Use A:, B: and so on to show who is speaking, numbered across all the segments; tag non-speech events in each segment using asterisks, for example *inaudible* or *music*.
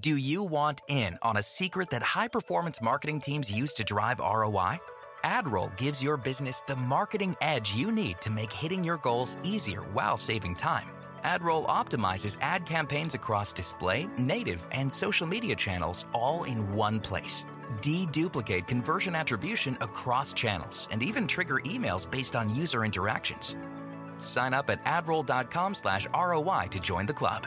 A: Do you want in on a secret that high performance marketing teams use to drive ROI? AdRoll gives your business the marketing edge you need to make hitting your goals easier while saving time. AdRoll optimizes ad campaigns across display, native, and social media channels all in one place. Deduplicate conversion attribution across channels and even trigger emails based on user interactions. Sign up at adroll.com slash ROI to join the club.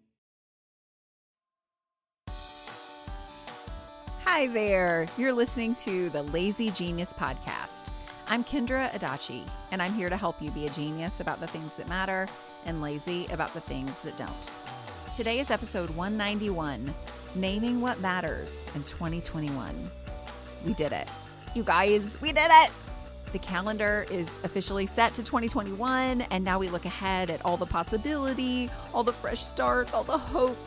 B: Hi there. You're listening to the Lazy Genius Podcast. I'm Kendra Adachi, and I'm here to help you be a genius about the things that matter and lazy about the things that don't. Today is episode 191 Naming What Matters in 2021. We did it. You guys, we did it. The calendar is officially set to 2021, and now we look ahead at all the possibility, all the fresh starts, all the hope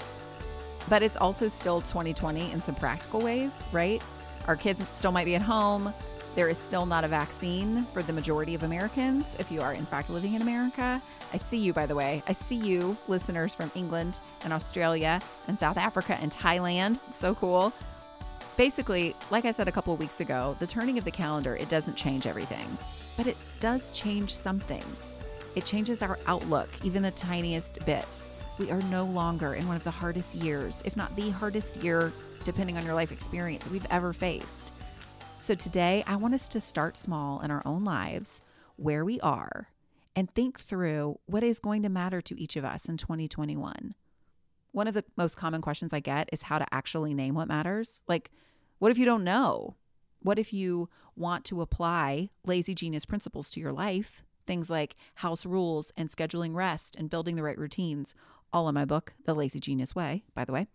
B: but it's also still 2020 in some practical ways, right? Our kids still might be at home. There is still not a vaccine for the majority of Americans if you are, in fact, living in America. I see you, by the way. I see you, listeners from England and Australia and South Africa and Thailand. It's so cool. Basically, like I said a couple of weeks ago, the turning of the calendar, it doesn't change everything, but it does change something. It changes our outlook, even the tiniest bit we are no longer in one of the hardest years, if not the hardest year, depending on your life experience, we've ever faced. So today, I want us to start small in our own lives, where we are, and think through what is going to matter to each of us in 2021. One of the most common questions I get is how to actually name what matters. Like, what if you don't know? What if you want to apply lazy genius principles to your life? Things like house rules and scheduling rest and building the right routines, all in my book, The Lazy Genius Way, by the way.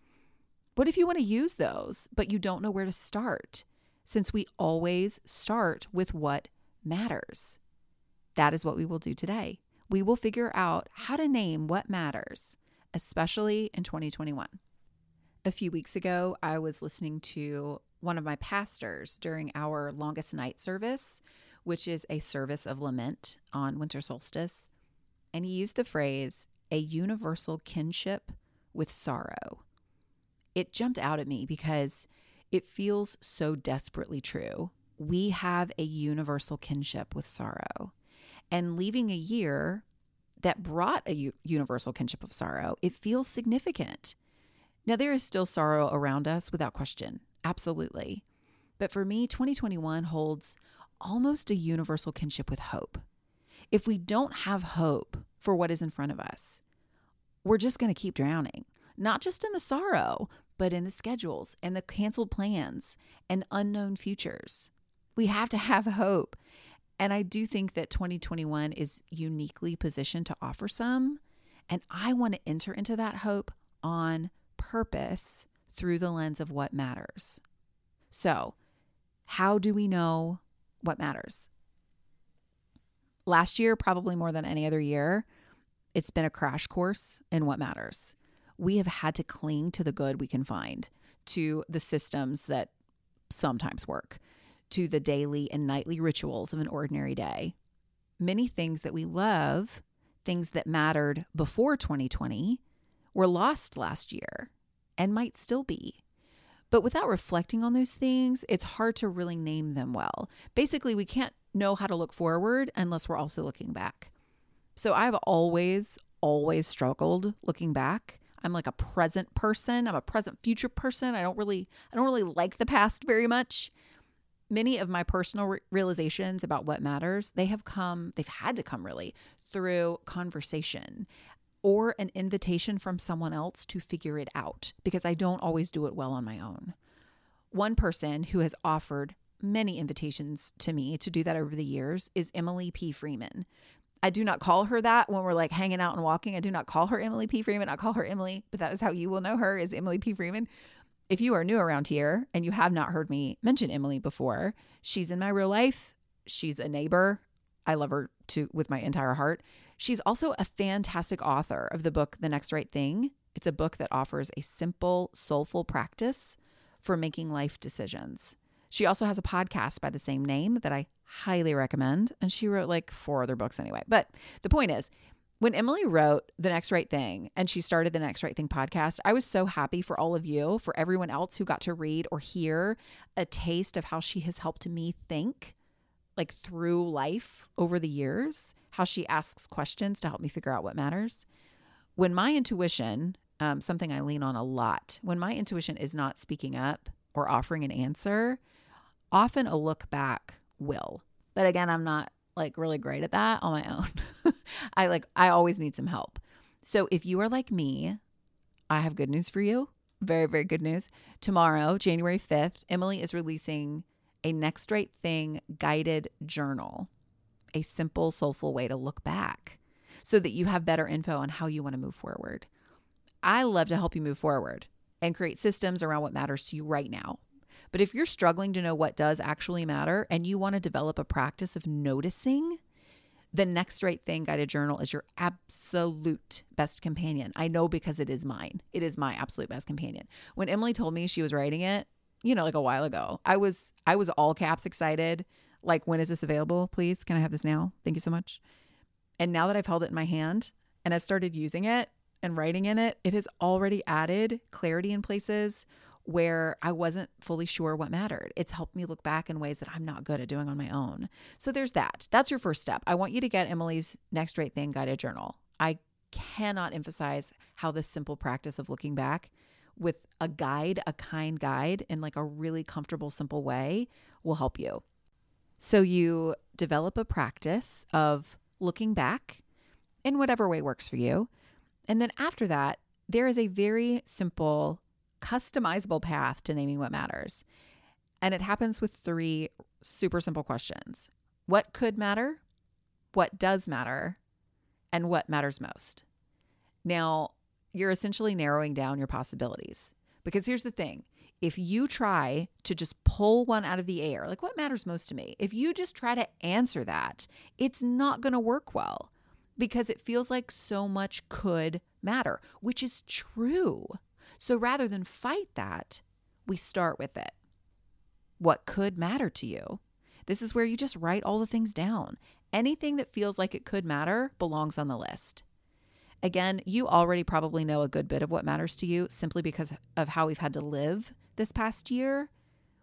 B: What if you want to use those, but you don't know where to start? Since we always start with what matters. That is what we will do today. We will figure out how to name what matters, especially in 2021. A few weeks ago, I was listening to one of my pastors during our longest night service, which is a service of lament on winter solstice. And he used the phrase, a universal kinship with sorrow. It jumped out at me because it feels so desperately true. We have a universal kinship with sorrow. And leaving a year that brought a u- universal kinship of sorrow, it feels significant. Now, there is still sorrow around us without question, absolutely. But for me, 2021 holds almost a universal kinship with hope. If we don't have hope, for what is in front of us. We're just going to keep drowning, not just in the sorrow, but in the schedules and the canceled plans and unknown futures. We have to *laughs* have hope. And I do think that 2021 is uniquely positioned to offer some. And I want to enter into that hope on purpose through the lens of what matters. So, how do we know what matters? Last year, probably more than any other year, it's been a crash course in what matters. We have had to cling to the good we can find, to the systems that sometimes work, to the daily and nightly rituals of an ordinary day. Many things that we love, things that mattered before 2020, were lost last year and might still be. But without reflecting on those things, it's hard to really name them well. Basically, we can't know how to look forward unless we're also looking back. So I've always, always struggled looking back. I'm like a present person. I'm a present future person. I don't really, I don't really like the past very much. Many of my personal re- realizations about what matters, they have come, they've had to come really through conversation or an invitation from someone else to figure it out because I don't always do it well on my own. One person who has offered many invitations to me to do that over the years is Emily P. Freeman. I do not call her that when we're like hanging out and walking. I do not call her Emily P. Freeman. I call her Emily, but that is how you will know her is Emily P. Freeman. If you are new around here and you have not heard me mention Emily before, she's in my real life. She's a neighbor. I love her to with my entire heart. She's also a fantastic author of the book The Next Right Thing. It's a book that offers a simple, soulful practice for making life decisions. She also has a podcast by the same name that I highly recommend. And she wrote like four other books anyway. But the point is, when Emily wrote The Next Right Thing and she started the Next Right Thing podcast, I was so happy for all of you, for everyone else who got to read or hear a taste of how she has helped me think like through life over the years, how she asks questions to help me figure out what matters. When my intuition, um, something I lean on a lot, when my intuition is not speaking up or offering an answer, often a look back will. But again, I'm not like really great at that on my own. *laughs* I like I always need some help. So if you are like me, I have good news for you. Very very good news. Tomorrow, January 5th, Emily is releasing a next right thing guided journal. A simple soulful way to look back so that you have better info on how you want to move forward. I love to help you move forward and create systems around what matters to you right now. But if you're struggling to know what does actually matter and you want to develop a practice of noticing, the next right thing guided journal is your absolute best companion. I know because it is mine. It is my absolute best companion. When Emily told me she was writing it, you know, like a while ago, I was I was all caps excited. Like, when is this available? Please, can I have this now? Thank you so much. And now that I've held it in my hand and I've started using it and writing in it, it has already added clarity in places where I wasn't fully sure what mattered. It's helped me look back in ways that I'm not good at doing on my own. So there's that. That's your first step. I want you to get Emily's Next Right Thing guided journal. I cannot emphasize how this simple practice of looking back with a guide, a kind guide, in like a really comfortable, simple way will help you. So you develop a practice of looking back in whatever way works for you. And then after that, there is a very simple customizable path to naming what matters. And it happens with three super simple questions What could matter? What does matter? And what matters most? Now, you're essentially narrowing down your possibilities. Because here's the thing if you try to just pull one out of the air, like what matters most to me, if you just try to answer that, it's not going to work well because it feels like so much could matter, which is true. So rather than fight that, we start with it. What could matter to you? This is where you just write all the things down. Anything that feels like it could matter belongs on the list. Again, you already probably know a good bit of what matters to you simply because of how we've had to live this past year.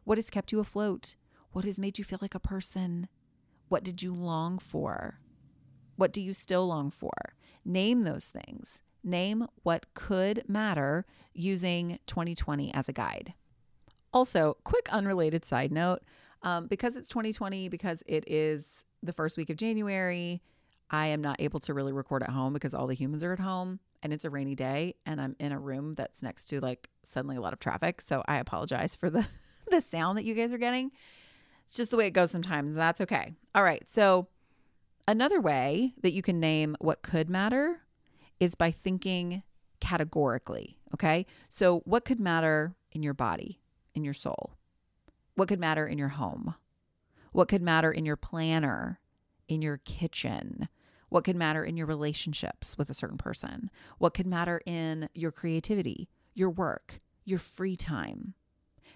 B: What has kept you afloat? What has made you feel like a person? What did you long for? What do you still long for? Name those things. Name what could matter using 2020 as a guide. Also, quick unrelated side note um, because it's 2020, because it is the first week of January, I am not able to really record at home because all the humans are at home and it's a rainy day and I'm in a room that's next to like suddenly a lot of traffic. So I apologize for the, *laughs* the sound that you guys are getting. It's just the way it goes sometimes. That's okay. All right. So, another way that you can name what could matter is by thinking categorically. Okay. So, what could matter in your body, in your soul? What could matter in your home? What could matter in your planner, in your kitchen? What could matter in your relationships with a certain person? What could matter in your creativity, your work, your free time?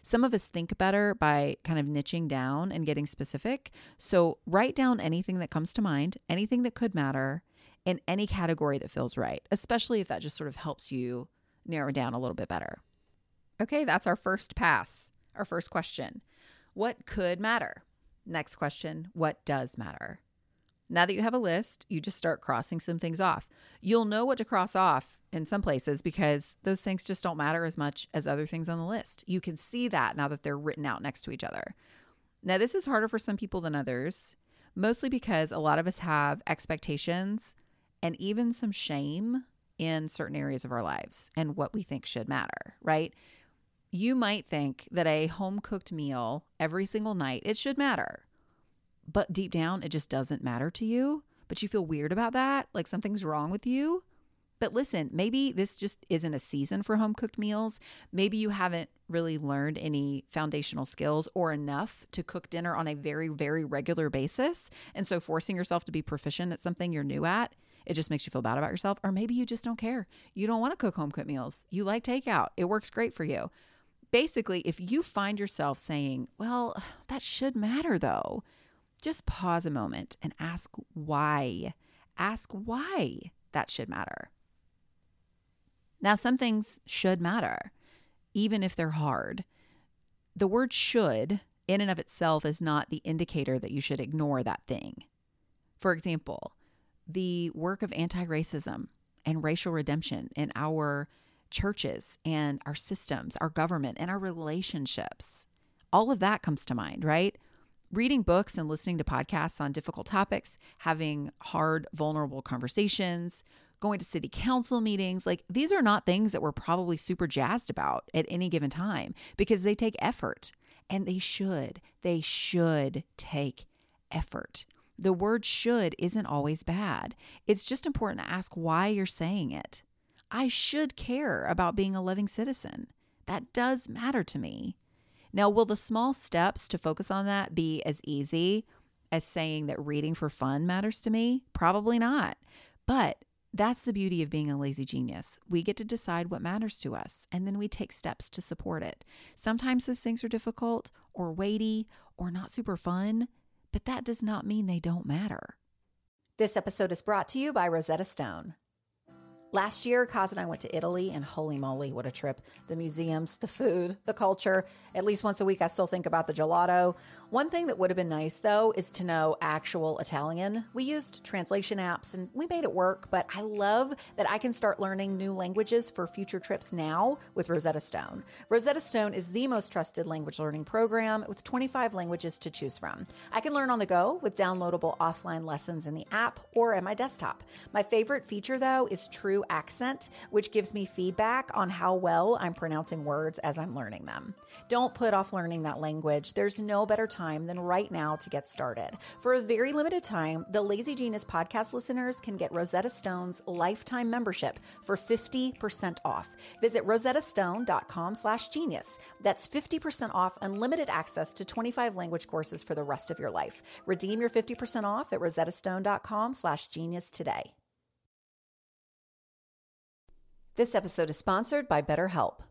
B: Some of us think better by kind of niching down and getting specific. So write down anything that comes to mind, anything that could matter, in any category that feels right, especially if that just sort of helps you narrow down a little bit better. Okay, that's our first pass, our first question. What could matter? Next question What does matter? Now that you have a list, you just start crossing some things off. You'll know what to cross off in some places because those things just don't matter as much as other things on the list. You can see that now that they're written out next to each other. Now, this is harder for some people than others, mostly because a lot of us have expectations and even some shame in certain areas of our lives and what we think should matter, right? You might think that a home cooked meal every single night, it should matter. But deep down, it just doesn't matter to you
C: but you feel weird about that, like something's wrong with you. But listen, maybe this just isn't a season for home cooked meals. Maybe you haven't really learned any foundational skills or enough to cook dinner on a very, very regular basis. And so forcing yourself to be proficient at something you're new at, it just makes you feel bad about yourself. Or maybe you just don't care. You don't want to cook home cooked meals. You like takeout, it works great for you. Basically, if you find yourself saying, well, *sighs* that should matter though, just pause a moment and ask why. Ask why that should matter. Now, some things should matter, even if they're hard. The word should, in and of itself, is not the indicator that you should ignore that thing. For example, the work of anti racism and racial redemption in our churches and our systems, our government, and our relationships. All of that comes to mind, right? Reading books and listening to podcasts on difficult topics, having hard, vulnerable conversations, going to city council meetings. Like these are not things that we're probably super jazzed about at any given time because they take effort and they should. They should take effort. The word should isn't always bad. It's just important to ask why you're saying it. I should care about being a loving citizen. That does matter to me. Now, will the small steps to focus on that be as easy as saying that reading for fun matters to me? Probably not. But that's the beauty of being a lazy genius. We get to decide what matters to us, and then we take steps to support it. Sometimes those things are difficult or weighty or not super fun, but that does not mean they don't matter.
B: This episode is brought to you by Rosetta Stone. Last year, Kaz and I went to Italy, and holy moly, what a trip. The museums, the food, the culture. At least once a week, I still think about the gelato. One thing that would have been nice, though, is to know actual Italian. We used translation apps and we made it work, but I love that I can start learning new languages for future trips now with Rosetta Stone. Rosetta Stone is the most trusted language learning program with 25 languages to choose from. I can learn on the go with downloadable offline lessons in the app or at my desktop. My favorite feature, though, is TruAccent, which gives me feedback on how well I'm pronouncing words as I'm learning them. Don't put off learning that language. There's no better time time than right now to get started. For a very limited time, the Lazy Genius podcast listeners can get Rosetta Stone's lifetime membership for 50% off. Visit rosettastone.com slash genius. That's 50% off unlimited access to 25 language courses for the rest of your life. Redeem your 50% off at rosettastone.com slash genius today. This episode is sponsored by BetterHelp.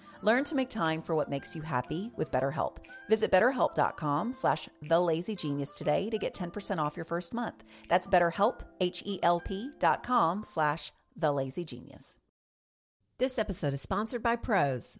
B: Learn to make time for what makes you happy with BetterHelp. Visit betterhelp.com slash thelazygenius today to get 10% off your first month. That's betterhelp, H-E-L-P dot com slash thelazygenius. This episode is sponsored by Prose.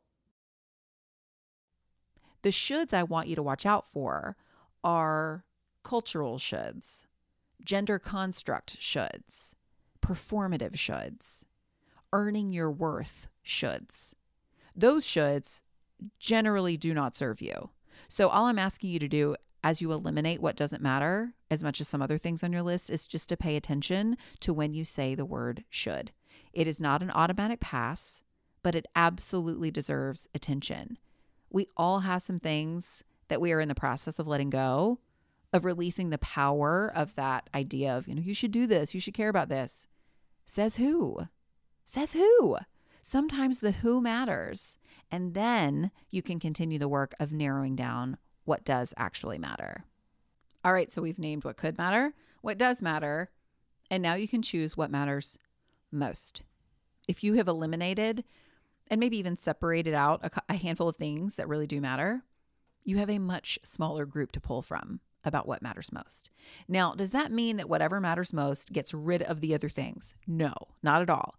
B: The shoulds I want you to watch out for are cultural shoulds, gender construct shoulds, performative shoulds, earning your worth shoulds. Those shoulds generally do not serve you. So, all I'm asking you to do as you eliminate what doesn't matter, as much as some other things on your list, is just to pay attention to when you say the word should. It is not an automatic pass, but it absolutely deserves attention we all have some things that we are in the process of letting go, of releasing the power of that idea of, you know, you should do this, you should care about this. Says who? Says who? Sometimes the who matters. And then you can continue the work of narrowing down what does actually matter. All right, so we've named what could matter, what does matter, and now you can choose what matters most. If you have eliminated and maybe even separated out a, a handful of things that really do matter, you have a much smaller group to pull from about what matters most. Now, does that mean that whatever matters most gets rid of the other things? No, not at all.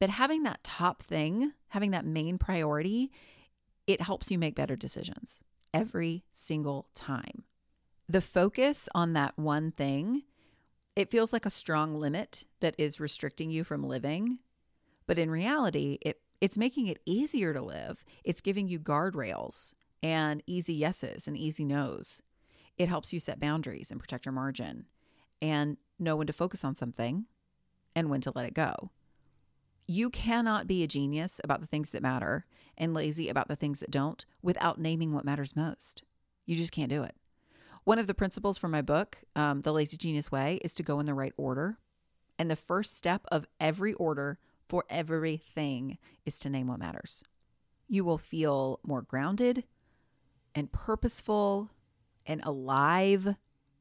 B: But having that top thing, having that main priority, it helps you make better decisions every single time. The focus on that one thing, it feels like a strong limit that is restricting you from living. But in reality, it it's making it easier to live. It's giving you guardrails and easy yeses and easy nos. It helps you set boundaries and protect your margin and know when to focus on something and when to let it go. You cannot be a genius about the things that matter and lazy about the things that don't without naming what matters most. You just can't do it. One of the principles for my book, um, The Lazy Genius Way, is to go in the right order. And the first step of every order for everything is to name what matters. You will feel more grounded and purposeful and alive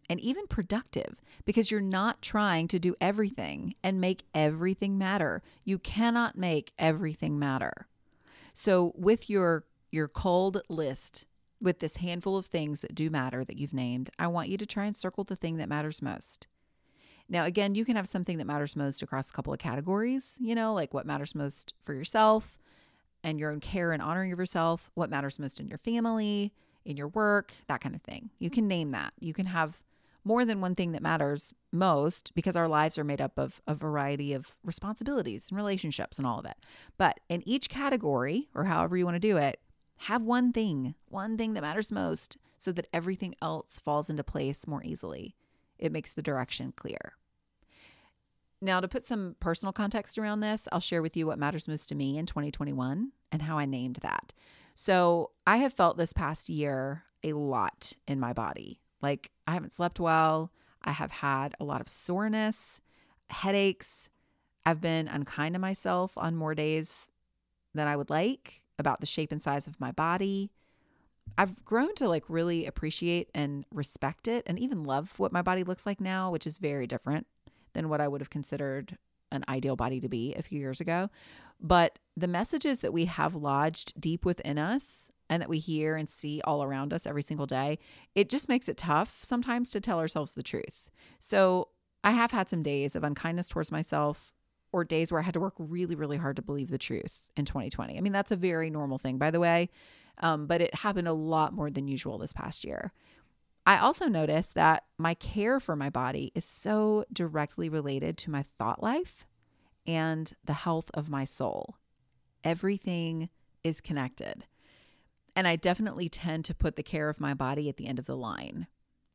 B: and even productive because you're not trying to do everything and make everything matter. You cannot make everything matter. So with your your cold list with this handful of things that do matter that you've named, I want you to try and circle the thing that matters most. Now, again, you can have something that matters most across a couple of categories, you know, like what matters most for yourself and your own care and honoring of yourself, what matters most in your family, in your work, that kind of thing. You can name that. You can have more than one thing that matters most because our lives are made up of a variety of responsibilities and relationships and all of it. But in each category, or however you want to do it, have one thing, one thing that matters most so that everything else falls into place more easily it makes the direction clear. Now, to put some personal context around this, I'll share with you what matters most to me in 2021 and how I named that. So, I have felt this past year a lot in my body. Like, I haven't slept well. I have had a lot of soreness, headaches. I've been unkind to myself on more days than I would like about the shape and size of my body. I've grown to like really appreciate and respect it and even love what my body looks like now, which is very different than what I would have considered an ideal body to be a few years ago. But the messages that we have lodged deep within us and that we hear and see all around us every single day, it just makes it tough sometimes to tell ourselves the truth. So I have had some days of unkindness towards myself or days where I had to work really, really hard to believe the truth in 2020. I mean, that's a very normal thing, by the way um, but it happened a lot more than usual this past year. I also noticed that my care for my body is so directly related to my thought life and the health of my soul. Everything is connected. And I definitely tend to put the care of my body at the end of the line,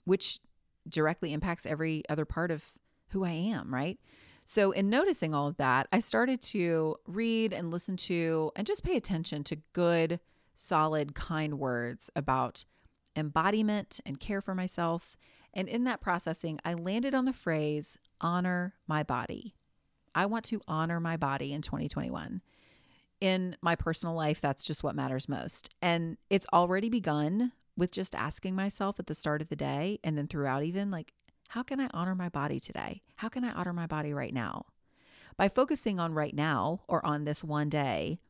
B: which directly impacts every other part of who I am, right? So, in noticing all of that, I started to read and listen to and just pay attention to good solid, kind words about embodiment and care for myself. And in that processing, I landed on the phrase honor my body. I want to honor my body in 2021. in my personal life, that's just what matters most. And it's already begun with just asking myself at the start of the day and then throughout, even like, how can I honor my body today? How can I honor my body right now? By focusing on right now or on this one day,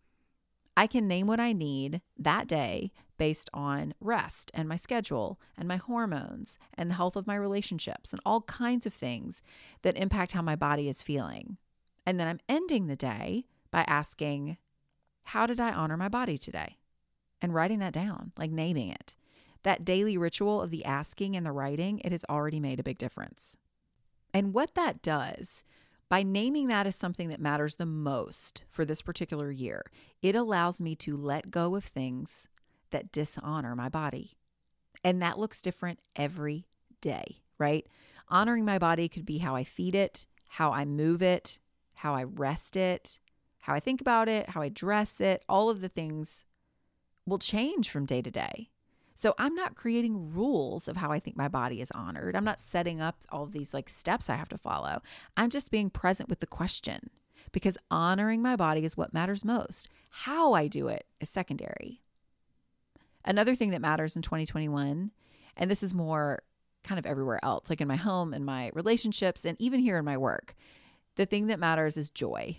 B: I can name what I need that day based on rest and my schedule and my hormones and the health of my relationships and all kinds of things that impact how my body is feeling. And then I'm ending the day by asking, How did I honor my body today? And writing that down, like naming it. That daily ritual of the asking and the writing, it has already made a big difference. And what that does by naming that as something that matters the most for this particular year, it allows me to let go of things that dishonor my body. And that looks different every day, right? Honoring my body could be how I feed it, how I move it, how I rest it, how I think about it, how I dress it. All of the things will change from day to day. So I'm not creating rules of how I think my body is honored. I'm not setting up all these like steps I have to follow. I'm just being present with the question because honoring my body is what matters most. How I do it is secondary. Another thing that matters in 2021, and this is more kind of everywhere else, like in my home, in my relationships, and even here in my work, the thing that matters is joy.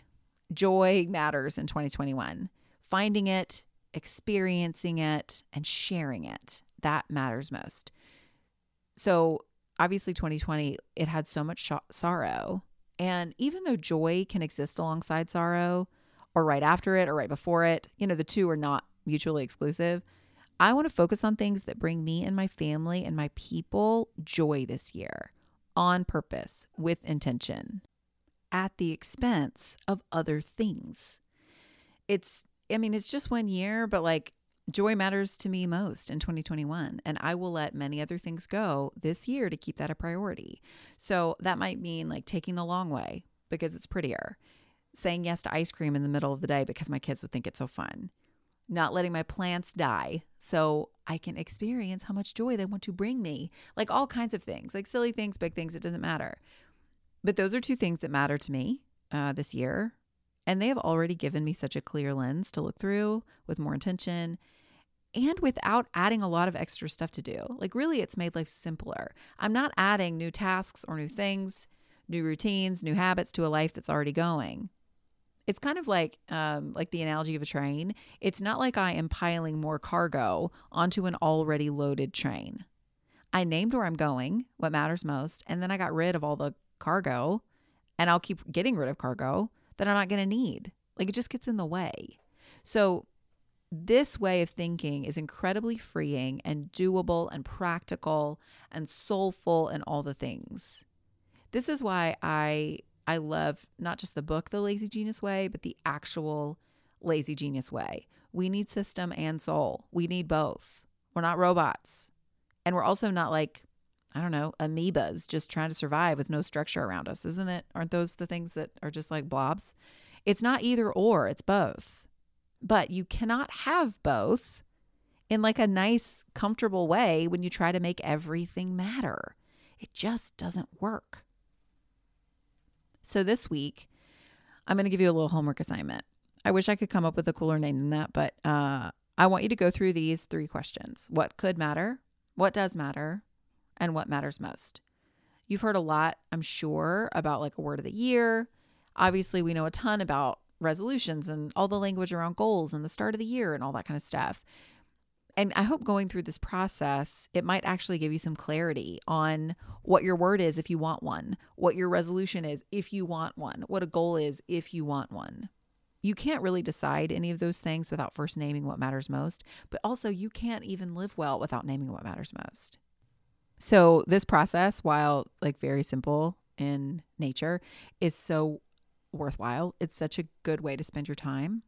B: Joy matters in 2021. Finding it, experiencing it and sharing it. That matters most. So, obviously, 2020, it had so much sh- sorrow. And even though joy can exist alongside sorrow or right after it or right before it, you know, the two are not mutually exclusive. I want to focus on things that bring me and my family and my people joy this year on purpose with intention at the expense of other things. It's I mean, it's just one year, but like joy matters to me most in 2021. And I will let many other things go this year to keep that a priority. So that might mean like taking the long way because it's prettier, saying yes to ice cream in the middle of the day because my kids would think it's so fun, not letting my plants die so I can experience how much joy they want to bring me, like all kinds of things, like silly things, big things, it doesn't matter. But those are two things that matter to me uh, this year and they have already given me such a clear lens to look through with more intention and without adding a lot of extra stuff to do. Like, really, it's made life simpler. I'm not adding new tasks or new things, new routines, new habits to a life that's already going. It's kind of like um, like the analogy of a train. It's not like I am piling more cargo onto an already loaded train. I named where I'm going, what matters most, and then I got rid of all the cargo, and I'll keep getting rid of cargo that I'm not going to need. Like it just gets in the way. So, this way of thinking is incredibly freeing and doable and practical and soulful and all the things. This is why I I love not just the book The Lazy Genius Way, but the actual Lazy Genius Way. We need system and soul. We need both. We're not robots. And we're also not like I don't know, amoebas just trying to survive with no structure around us, isn't it? Aren't those the things that are just like blobs? It's not either or, it's both. But you cannot have both in like a nice, comfortable way when you try to make everything matter. It just doesn't work. So this week, I'm going to give you a little homework assignment. I wish I could come up with a cooler name than that, but uh, I want you to go through these three questions What could matter? What does matter? And what matters most. You've heard a lot, I'm sure, about like a word of the year. Obviously, we know a ton about resolutions and all the language around goals and the start of the year and all that kind of stuff. And I hope going through this process, it might actually give you some clarity on what your word is if you want one, what your resolution is if you want one, what a goal is if you want one. You can't really decide any of those things without first naming what matters most, but also you can't even live well without naming what matters most. So this process, while like very simple in nature, is so worthwhile. It's such a good way to spend your time.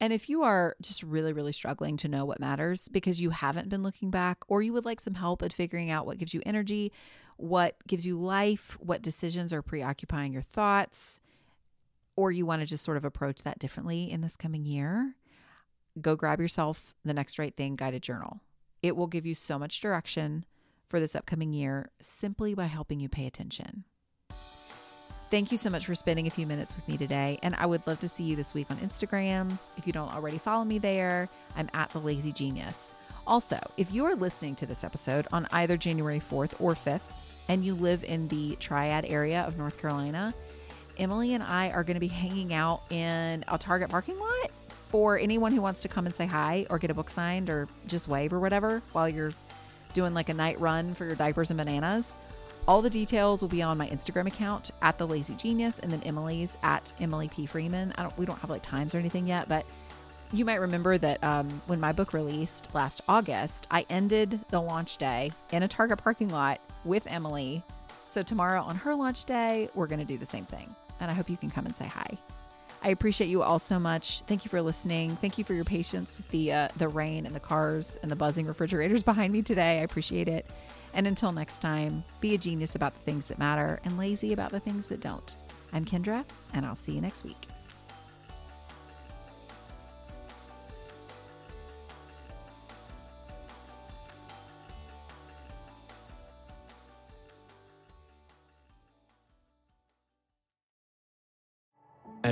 B: And if you are just really, really struggling to know what matters because you haven't been looking back, or you would like some help at figuring out what gives you energy, what gives you life, what decisions are preoccupying your thoughts, or you want to just sort of approach that differently in this coming year, go grab yourself the Next Right Thing guided journal. It will give you so much direction for this upcoming year simply by helping you pay attention. Thank you so much for spending a few minutes with me today. And I would love to see you this week on Instagram. If you don't already follow me there, I'm at The Lazy Genius. Also, if you are listening to this episode on either January 4th or 5th, and you live in the Triad area of North Carolina, Emily and I are going to be hanging out in a Target parking lot for anyone who wants to come and say hi or get a book signed or just wave or whatever while you're doing like a night run for your diapers and bananas. All the details will be on my Instagram account at the Lazy Genius and then Emily's at Emily P. Freeman. I don't we don't have like times or anything yet, but you might remember that um, when my book released last August, I ended the launch day in a Target parking lot with Emily. So tomorrow on her launch day, we're going to do the same thing. And I hope you can come and say hi. I appreciate you all so much. Thank you for listening. Thank you for your patience with the uh, the rain and the cars and the buzzing refrigerators *laughs* behind me today. I appreciate it. And until next time, be a genius about the things that matter and lazy about the things that don't. I'm Kendra, and I'll see you next week.